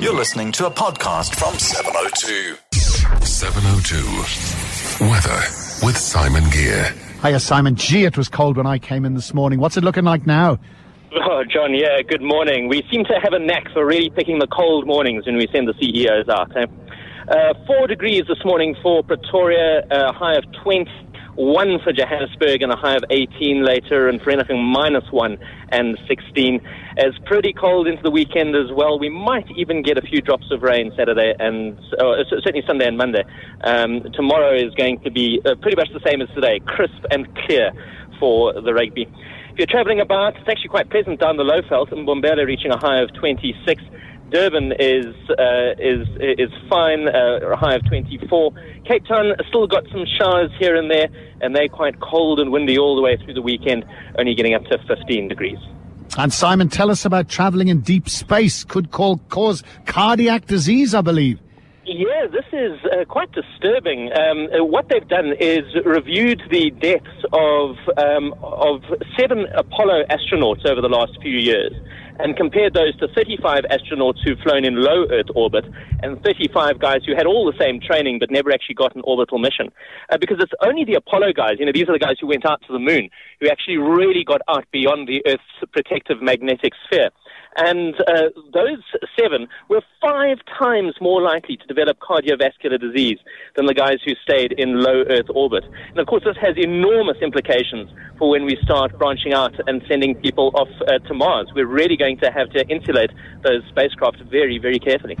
You're listening to a podcast from 702. 702. Weather with Simon Gear. Hiya, Simon. Gee, it was cold when I came in this morning. What's it looking like now? Oh, John, yeah, good morning. We seem to have a knack for really picking the cold mornings when we send the CEOs out. Eh? Uh, four degrees this morning for Pretoria, a high of 20 one for Johannesburg and a high of 18 later, and for anything minus one and 16. It's pretty cold into the weekend as well. We might even get a few drops of rain Saturday and uh, certainly Sunday and Monday. Um, tomorrow is going to be uh, pretty much the same as today, crisp and clear for the rugby. If you're travelling about, it's actually quite pleasant down the low Lowveld, and Mbombela reaching a high of 26. Durban is uh, is is fine, uh, a high of 24. Cape Town still got some showers here and there, and they're quite cold and windy all the way through the weekend, only getting up to 15 degrees. And Simon, tell us about travelling in deep space. Could call, cause cardiac disease, I believe. Yeah, this is uh, quite disturbing. Um, uh, what they've done is reviewed the deaths of um, of seven Apollo astronauts over the last few years and compared those to 35 astronauts who've flown in low Earth orbit and 35 guys who had all the same training but never actually got an orbital mission. Uh, because it's only the Apollo guys, you know, these are the guys who went out to the moon, who actually really got out beyond the Earth's protective magnetic sphere. And uh, those seven were five times more likely to develop cardiovascular disease than the guys who stayed in low Earth orbit. And of course, this has enormous implications for when we start branching out and sending people off uh, to Mars. We're really going to have to insulate those spacecraft very, very carefully.